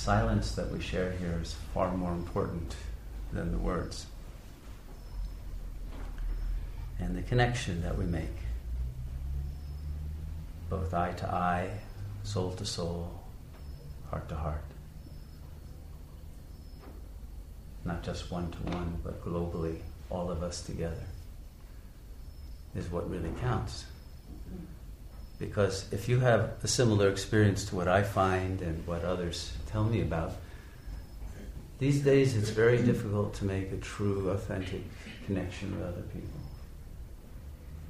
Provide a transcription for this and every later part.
silence that we share here is far more important than the words. And the connection that we make, both eye to eye, soul to soul, heart to heart. Not just one to one, but globally, all of us together, is what really counts. Because if you have a similar experience to what I find and what others tell me about, these days it's very difficult to make a true, authentic connection with other people.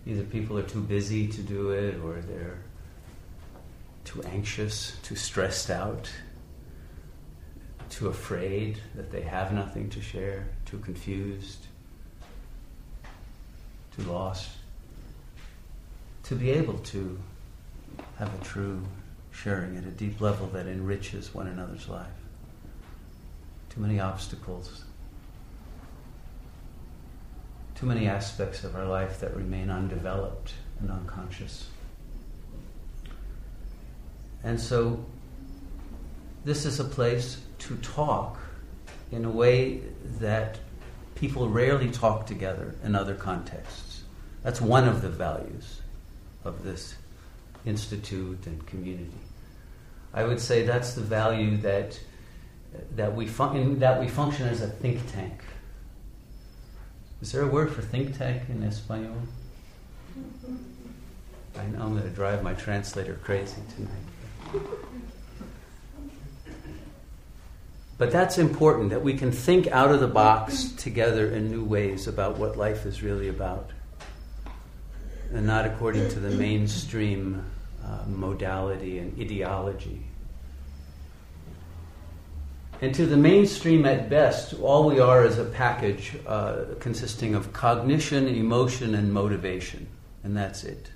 Either people are too busy to do it, or they're too anxious, too stressed out, too afraid that they have nothing to share, too confused, too lost. To be able to have a true sharing at a deep level that enriches one another's life. Too many obstacles, too many aspects of our life that remain undeveloped and unconscious. And so, this is a place to talk in a way that people rarely talk together in other contexts. That's one of the values of this institute and community. I would say that's the value that that we fun- that we function as a think tank. Is there a word for think tank in Espanol? I know I'm going to drive my translator crazy tonight. But that's important that we can think out of the box together in new ways about what life is really about and not according to the mainstream uh, modality and ideology. And to the mainstream at best, all we are is a package uh, consisting of cognition, emotion, and motivation. And that's it.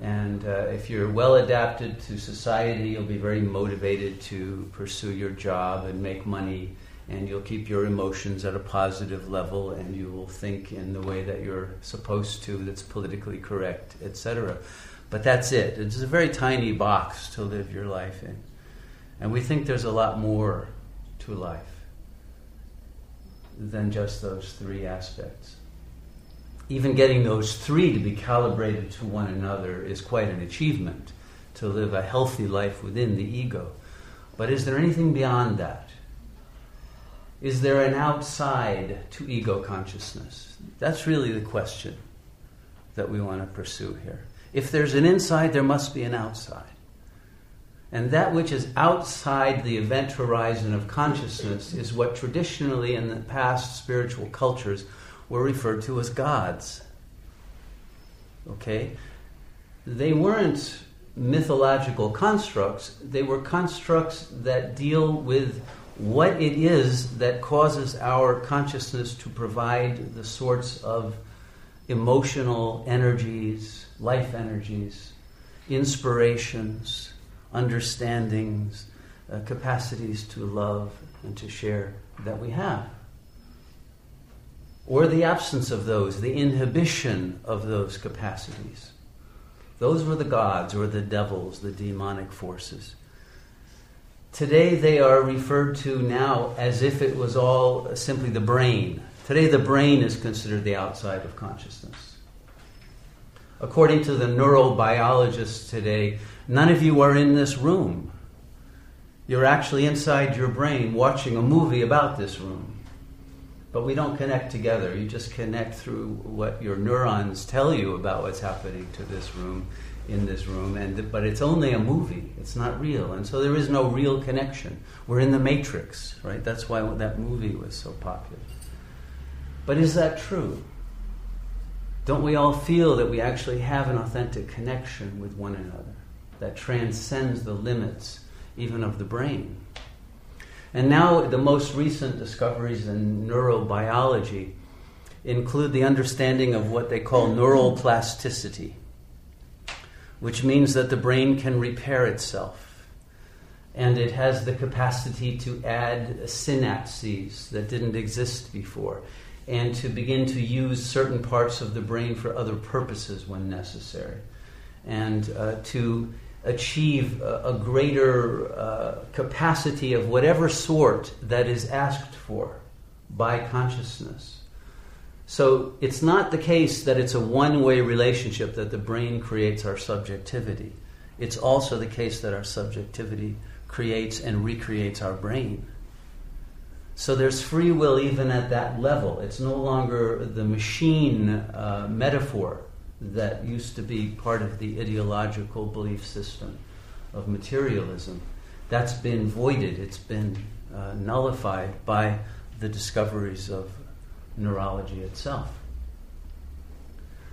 And uh, if you're well adapted to society, you'll be very motivated to pursue your job and make money and you'll keep your emotions at a positive level and you will think in the way that you're supposed to that's politically correct etc but that's it. It's a very tiny box to live your life in. And we think there's a lot more to life than just those three aspects. Even getting those three to be calibrated to one another is quite an achievement to live a healthy life within the ego. But is there anything beyond that is there an outside to ego consciousness? That's really the question that we want to pursue here. If there's an inside, there must be an outside. And that which is outside the event horizon of consciousness is what traditionally in the past spiritual cultures were referred to as gods. Okay? They weren't mythological constructs, they were constructs that deal with what it is that causes our consciousness to provide the sorts of emotional energies, life energies, inspirations, understandings, uh, capacities to love and to share that we have. Or the absence of those, the inhibition of those capacities. Those were the gods or the devils, the demonic forces. Today they are referred to now as if it was all simply the brain. Today the brain is considered the outside of consciousness. According to the neurobiologists today, none of you are in this room. You're actually inside your brain watching a movie about this room. But we don't connect together. You just connect through what your neurons tell you about what's happening to this room in this room, and but it's only a movie. It's not real, and so there is no real connection. We're in the matrix, right? That's why that movie was so popular. But is that true? Don't we all feel that we actually have an authentic connection with one another that transcends the limits even of the brain? And now, the most recent discoveries in neurobiology include the understanding of what they call neural plasticity which means that the brain can repair itself. And it has the capacity to add synapses that didn't exist before, and to begin to use certain parts of the brain for other purposes when necessary, and uh, to achieve a, a greater uh, capacity of whatever sort that is asked for by consciousness. So it's not the case that it's a one way relationship that the brain creates our subjectivity. It's also the case that our subjectivity creates and recreates our brain. So there's free will even at that level. It's no longer the machine uh, metaphor that used to be part of the ideological belief system of materialism. That's been voided, it's been uh, nullified by the discoveries of neurology itself.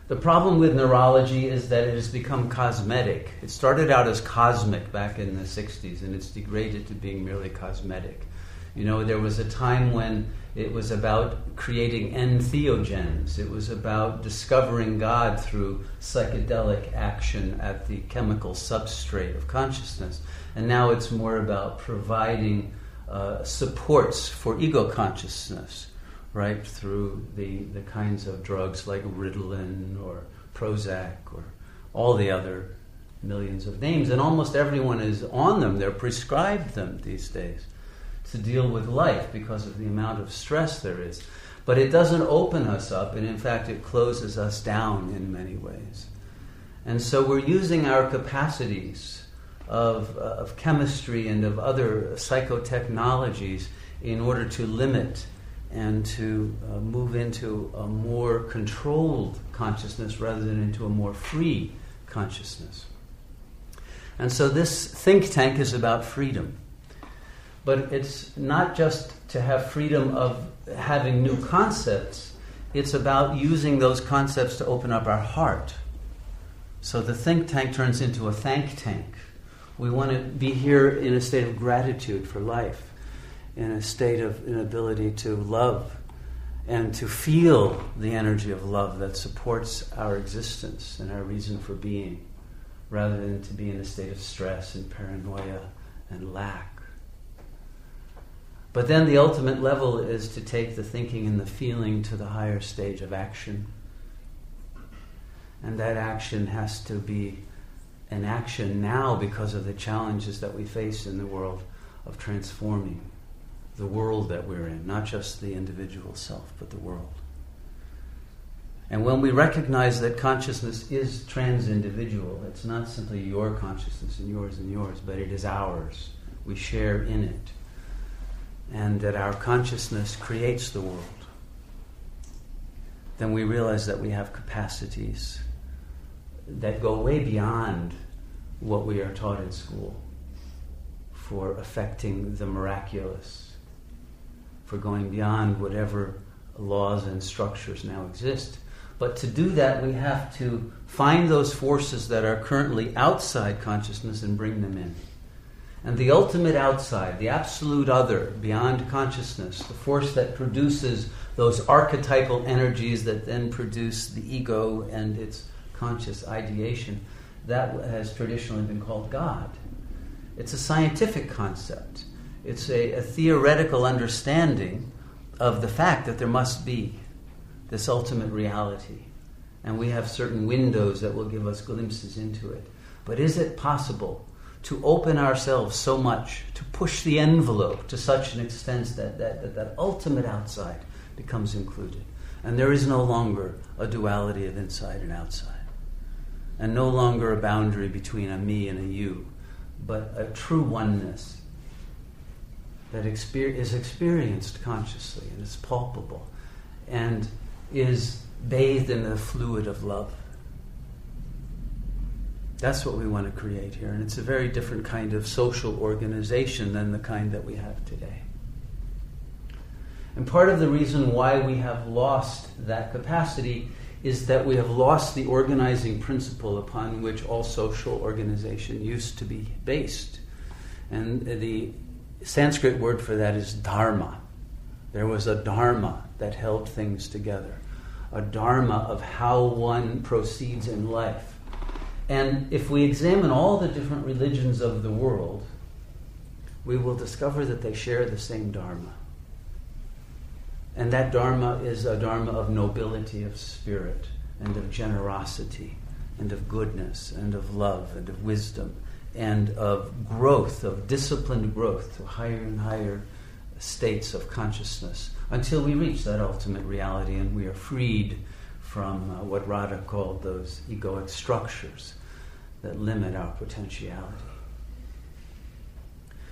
The problem with neurology is that it has become cosmetic. It started out as cosmic back in the 60s and it's degraded to being merely cosmetic. You know, there was a time when it was about creating entheogens. It was about discovering God through psychedelic action at the chemical substrate of consciousness. And now it's more about providing uh, supports for ego consciousness right, through the, the kinds of drugs like Ritalin or Prozac or all the other millions of names. And almost everyone is on them, they're prescribed them these days to deal with life because of the amount of stress there is. But it doesn't open us up, and in fact, it closes us down in many ways. And so we're using our capacities of, uh, of chemistry and of other psychotechnologies in order to limit and to uh, move into a more controlled consciousness rather than into a more free consciousness. And so this think tank is about freedom. But it's not just to have freedom of having new concepts, it's about using those concepts to open up our heart. So the think tank turns into a thank tank. We want to be here in a state of gratitude for life in a state of inability to love and to feel the energy of love that supports our existence and our reason for being, rather than to be in a state of stress and paranoia and lack. But then the ultimate level is to take the thinking and the feeling to the higher stage of action. And that action has to be an action now because of the challenges that we face in the world of transforming the world that we're in, not just the individual self, but the world. And when we recognize that consciousness is trans individual, it's not simply your consciousness and yours and yours, but it is ours. We share in it. And that our consciousness creates the world. Then we realize that we have capacities that go way beyond what we are taught in school for affecting the miraculous for going beyond whatever laws and structures now exist. But to do that, we have to find those forces that are currently outside consciousness and bring them in. And the ultimate outside, the absolute other, beyond consciousness, the force that produces those archetypal energies that then produce the ego and its conscious ideation, that has traditionally been called God. It's a scientific concept. It's a, a theoretical understanding of the fact that there must be this ultimate reality. And we have certain windows that will give us glimpses into it. But is it possible to open ourselves so much, to push the envelope to such an extent that that, that, that ultimate outside becomes included? And there is no longer a duality of inside and outside. And no longer a boundary between a me and a you, but a true oneness that exper- is experienced consciously and is palpable and is bathed in the fluid of love. That's what we want to create here, and it's a very different kind of social organization than the kind that we have today. And part of the reason why we have lost that capacity is that we have lost the organizing principle upon which all social organization used to be based. And the Sanskrit word for that is dharma. There was a dharma that held things together, a dharma of how one proceeds in life. And if we examine all the different religions of the world, we will discover that they share the same dharma. And that dharma is a dharma of nobility of spirit and of generosity and of goodness and of love and of wisdom and of growth, of disciplined growth to higher and higher states of consciousness until we reach that ultimate reality and we are freed from uh, what Radha called those egoic structures that limit our potentiality.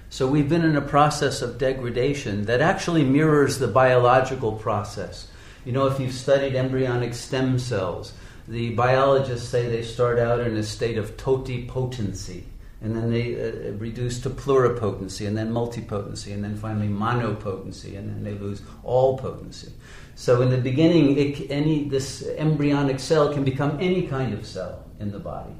So we've been in a process of degradation that actually mirrors the biological process. You know, if you've studied embryonic stem cells, the biologists say they start out in a state of totipotency and then they uh, reduce to pluripotency, and then multipotency, and then finally monopotency, and then they lose all potency. So in the beginning, it, any this embryonic cell can become any kind of cell in the body,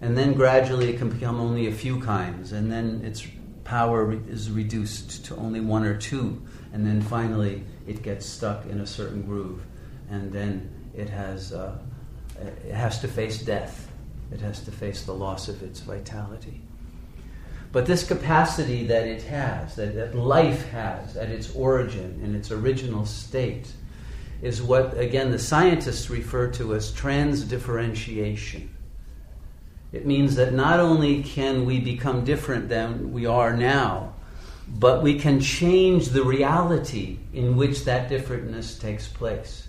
and then gradually it can become only a few kinds, and then its power is reduced to only one or two, and then finally it gets stuck in a certain groove, and then it has uh, it has to face death it has to face the loss of its vitality. But this capacity that it has, that, that life has at its origin, in its original state, is what, again, the scientists refer to as transdifferentiation. It means that not only can we become different than we are now, but we can change the reality in which that differentness takes place.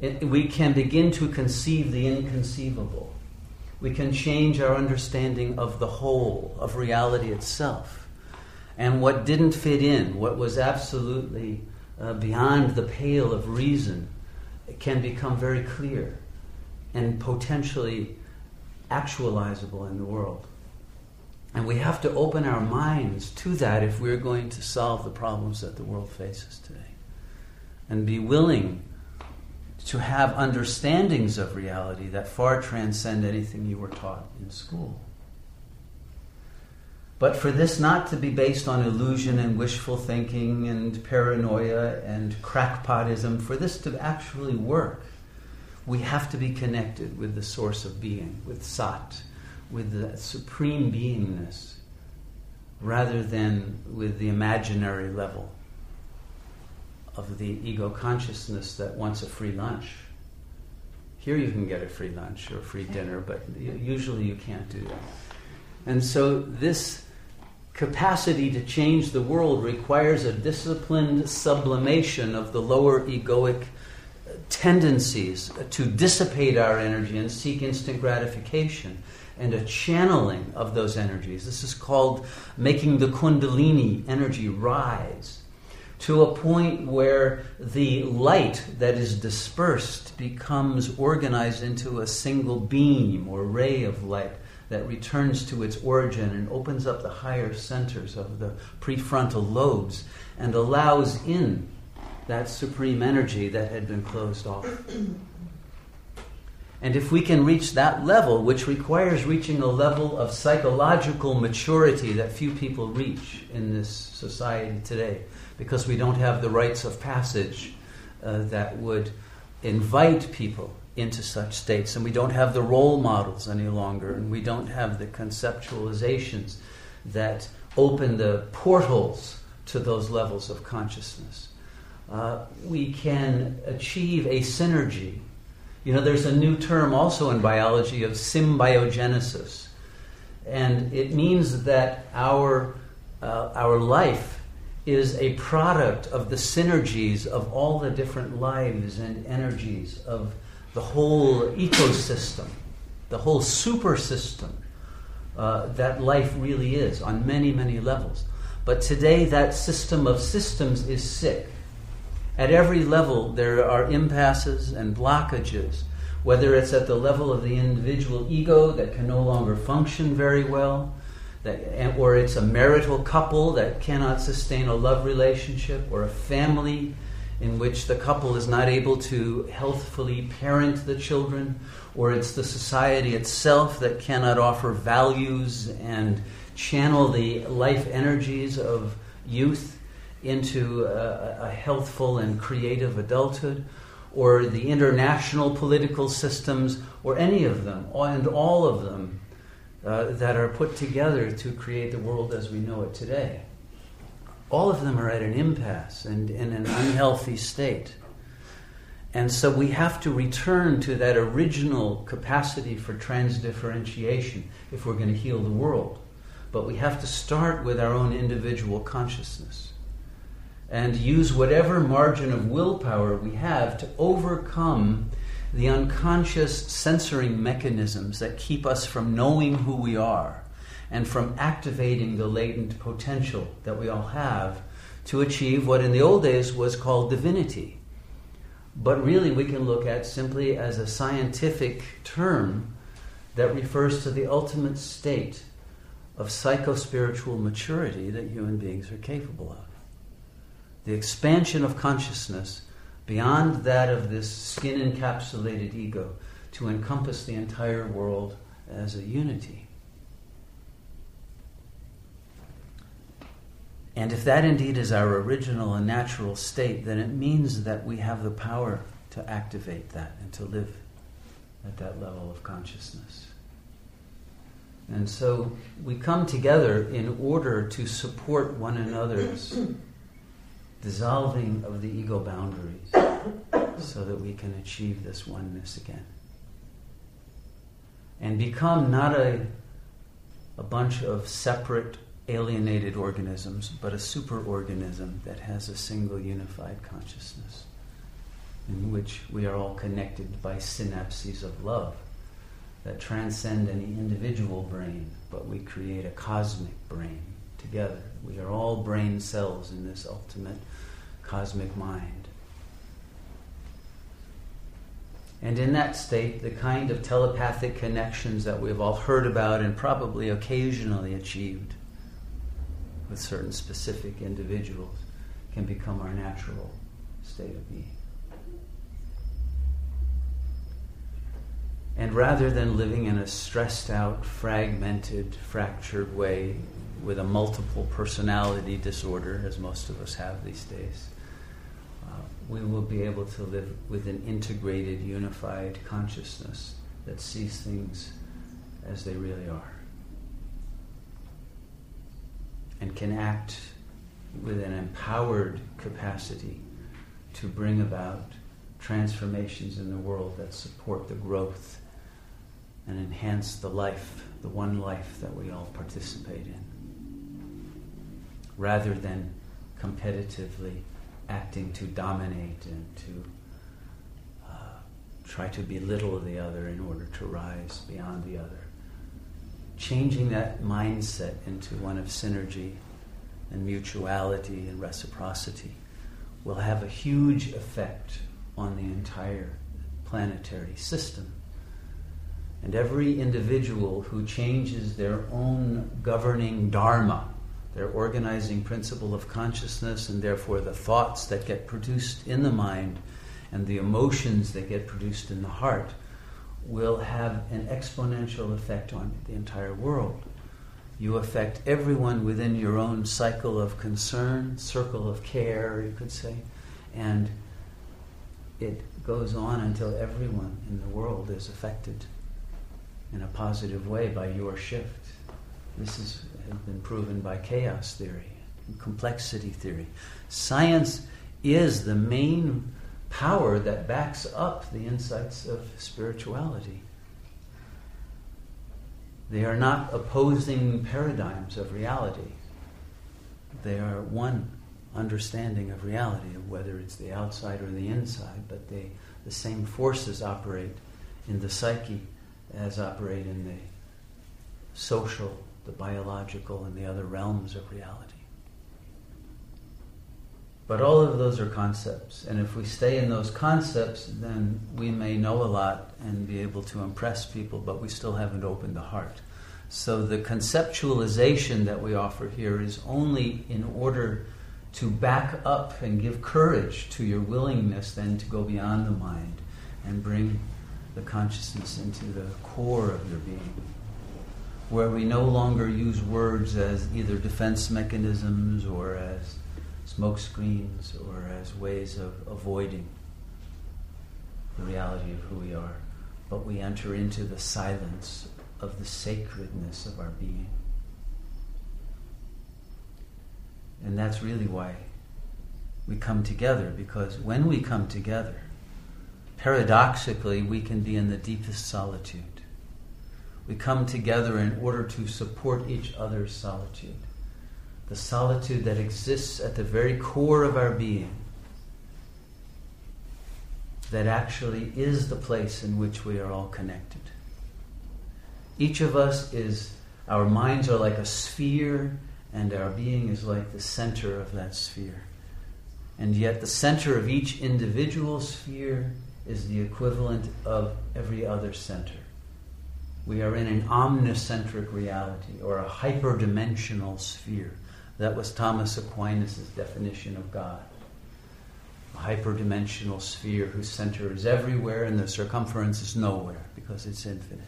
It, we can begin to conceive the inconceivable we can change our understanding of the whole, of reality itself. And what didn't fit in, what was absolutely uh, beyond the pale of reason, can become very clear and potentially actualizable in the world. And we have to open our minds to that if we're going to solve the problems that the world faces today. And be willing to have understandings of reality that far transcend anything you were taught in school. But for this not to be based on illusion and wishful thinking and paranoia and crackpotism, for this to actually work, we have to be connected with the source of being, with Sat, with the supreme beingness, rather than with the imaginary level of the ego consciousness that wants a free lunch. Here you can get a free lunch or a free dinner, but usually you can't do that. And so this capacity to change the world requires a disciplined sublimation of the lower egoic uh, tendencies to dissipate our energy and seek instant gratification and a channeling of those energies. This is called making the Kundalini energy rise to a point where the light that is dispersed becomes organized into a single beam or ray of light that returns to its origin and opens up the higher centers of the prefrontal lobes and allows in that supreme energy that had been closed off. And if we can reach that level, which requires reaching a level of psychological maturity that few people reach in this society today, because we don't have the rites of passage uh, that would invite people into such states, and we don't have the role models any longer, and we don't have the conceptualizations that open the portals to those levels of consciousness. Uh, we can achieve a synergy. You know, there's a new term also in biology of symbiogenesis, and it means that our uh, our life is a product of the synergies of all the different lives and energies of the whole ecosystem, the whole super system uh, that life really is on many, many levels. But today, that system of systems is sick. At every level, there are impasses and blockages, whether it's at the level of the individual ego that can no longer function very well that, or it's a marital couple that cannot sustain a love relationship, or a family in which the couple is not able to healthfully parent the children, or it's the society itself that cannot offer values and channel the life energies of youth into a, a healthful and creative adulthood, or the international political systems, or any of them, and all of them uh, that are put together to create the world as we know it today. All of them are at an impasse and in an unhealthy state. And so we have to return to that original capacity for transdifferentiation if we're going to heal the world. But we have to start with our own individual consciousness and use whatever margin of willpower we have to overcome the unconscious censoring mechanisms that keep us from knowing who we are and from activating the latent potential that we all have to achieve what in the old days was called divinity. But really, we can look at simply as a scientific term that refers to the ultimate state of psychospiritual maturity that human beings are capable of. The expansion of consciousness beyond that of this skin encapsulated ego to encompass the entire world as a unity. And if that indeed is our original and natural state, then it means that we have the power to activate that and to live at that level of consciousness. And so we come together in order to support one another's dissolving of the ego boundaries so that we can achieve this oneness again. And become not a, a bunch of separate, alienated organisms, but a superorganism that has a single unified consciousness in which we are all connected by synapses of love that transcend any individual brain, but we create a cosmic brain together. We are all brain cells in this ultimate cosmic mind. And in that state, the kind of telepathic connections that we've all heard about and probably occasionally achieved with certain specific individuals can become our natural state of being. And rather than living in a stressed out, fragmented, fractured way with a multiple personality disorder, as most of us have these days, uh, we will be able to live with an integrated, unified consciousness that sees things as they really are. And can act with an empowered capacity to bring about transformations in the world that support the growth and enhance the life, the one life that we all participate in, rather than competitively acting to dominate and to uh, try to belittle the other in order to rise beyond the other. Changing that mindset into one of synergy and mutuality and reciprocity will have a huge effect on the entire planetary system. And every individual who changes their own governing dharma, their organizing principle of consciousness, and therefore the thoughts that get produced in the mind and the emotions that get produced in the heart, will have an exponential effect on the entire world. You affect everyone within your own cycle of concern, circle of care, you could say, and it goes on until everyone in the world is affected in a positive way by your shift. This is, has been proven by chaos theory, complexity theory. Science is the main power that backs up the insights of spirituality. They are not opposing paradigms of reality. They are one understanding of reality, of whether it's the outside or the inside, but they, the same forces operate in the psyche as operate in the social, the biological, and the other realms of reality. But all of those are concepts, and if we stay in those concepts, then we may know a lot and be able to impress people, but we still haven't opened the heart. So the conceptualization that we offer here is only in order to back up and give courage to your willingness then to go beyond the mind and bring the consciousness into the core of your being, where we no longer use words as either defense mechanisms or as smoke screens or as ways of avoiding the reality of who we are, but we enter into the silence of the sacredness of our being. And that's really why we come together, because when we come together, paradoxically, we can be in the deepest solitude. We come together in order to support each other's solitude. The solitude that exists at the very core of our being, that actually is the place in which we are all connected. Each of us is, our minds are like a sphere, and our being is like the center of that sphere. And yet, the center of each individual sphere is the equivalent of every other center. We are in an omnicentric reality or a hyperdimensional sphere. That was Thomas Aquinas' definition of God. A hyperdimensional sphere whose center is everywhere and the circumference is nowhere because it's infinite.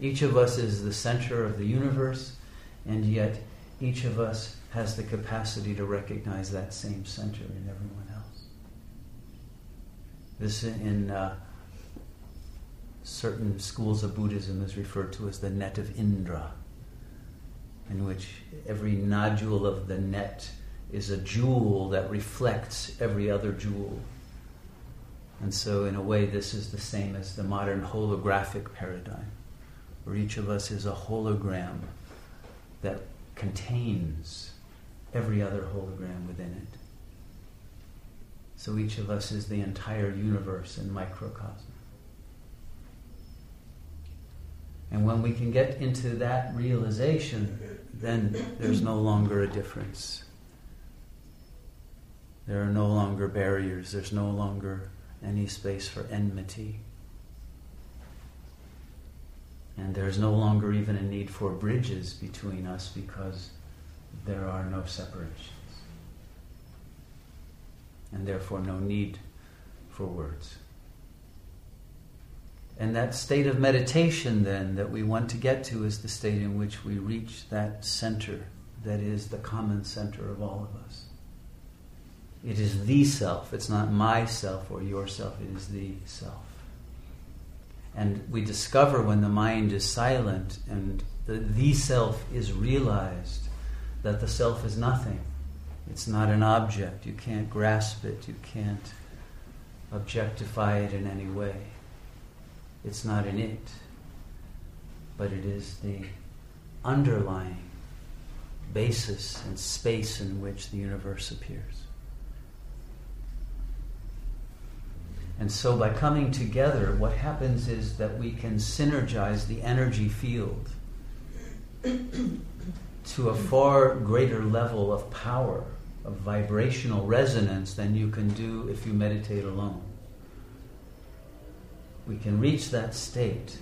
Each of us is the center of the universe, and yet each of us has the capacity to recognize that same center in everyone. This in uh, certain schools of Buddhism is referred to as the net of Indra, in which every nodule of the net is a jewel that reflects every other jewel. And so, in a way, this is the same as the modern holographic paradigm, where each of us is a hologram that contains every other hologram within it. So each of us is the entire universe in microcosm. And when we can get into that realization, then there's no longer a difference. There are no longer barriers, there's no longer any space for enmity. And there's no longer even a need for bridges between us because there are no separations. And therefore, no need for words. And that state of meditation, then, that we want to get to is the state in which we reach that center that is the common center of all of us. It is the self. It's not myself or yourself, it is the self. And we discover when the mind is silent and the, the self is realized that the self is nothing. It's not an object. You can't grasp it. You can't objectify it in any way. It's not an it, but it is the underlying basis and space in which the universe appears. And so, by coming together, what happens is that we can synergize the energy field to a far greater level of power, of vibrational resonance, than you can do if you meditate alone we can reach that state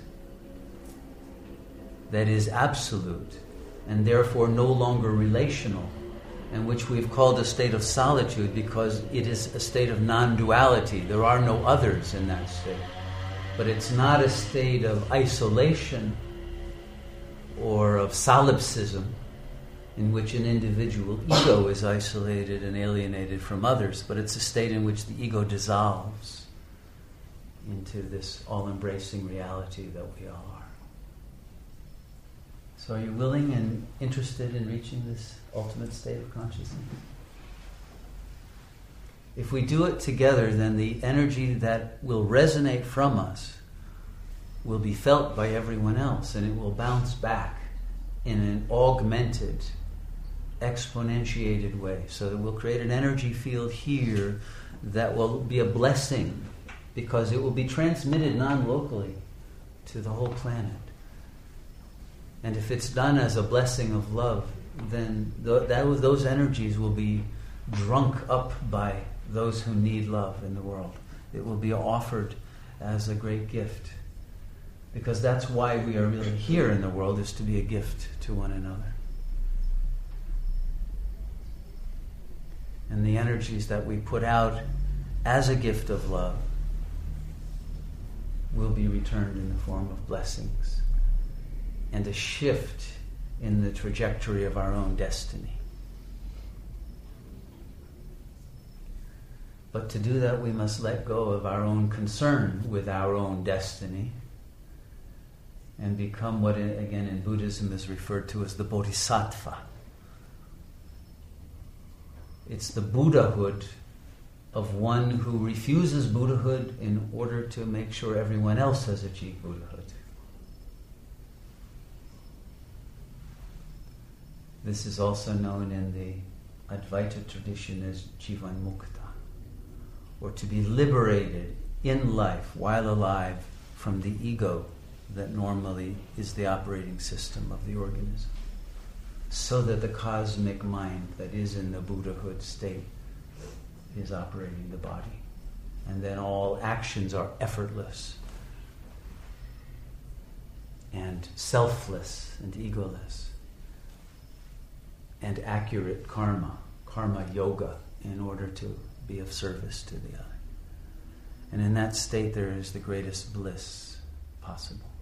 that is absolute and therefore no longer relational, and which we've called a state of solitude because it is a state of non duality. There are no others in that state. But it's not a state of isolation or of solipsism in which an individual ego is isolated and alienated from others, but it's a state in which the ego dissolves into this all embracing reality that we all are. So, are you willing and interested in reaching this ultimate state of consciousness? If we do it together, then the energy that will resonate from us will be felt by everyone else and it will bounce back in an augmented, exponentiated way. So that we'll create an energy field here that will be a blessing because it will be transmitted non locally to the whole planet. And if it's done as a blessing of love, then th- that, those energies will be drunk up by those who need love in the world. It will be offered as a great gift. Because that's why we are really here in the world, is to be a gift to one another. And the energies that we put out as a gift of love will be returned in the form of blessings and a shift in the trajectory of our own destiny. But to do that, we must let go of our own concern with our own destiny and become what, again, in Buddhism is referred to as the bodhisattva. It's the Buddhahood of one who refuses Buddhahood in order to make sure everyone else has achieved Buddhahood. This is also known in the Advaita tradition as Jivan Mukta, or to be liberated in life, while alive, from the ego that normally is the operating system of the organism, so that the cosmic mind that is in the Buddhahood state is operating the body. And then all actions are effortless and selfless and egoless and accurate karma, karma yoga, in order to be of service to the other. And in that state, there is the greatest bliss possible.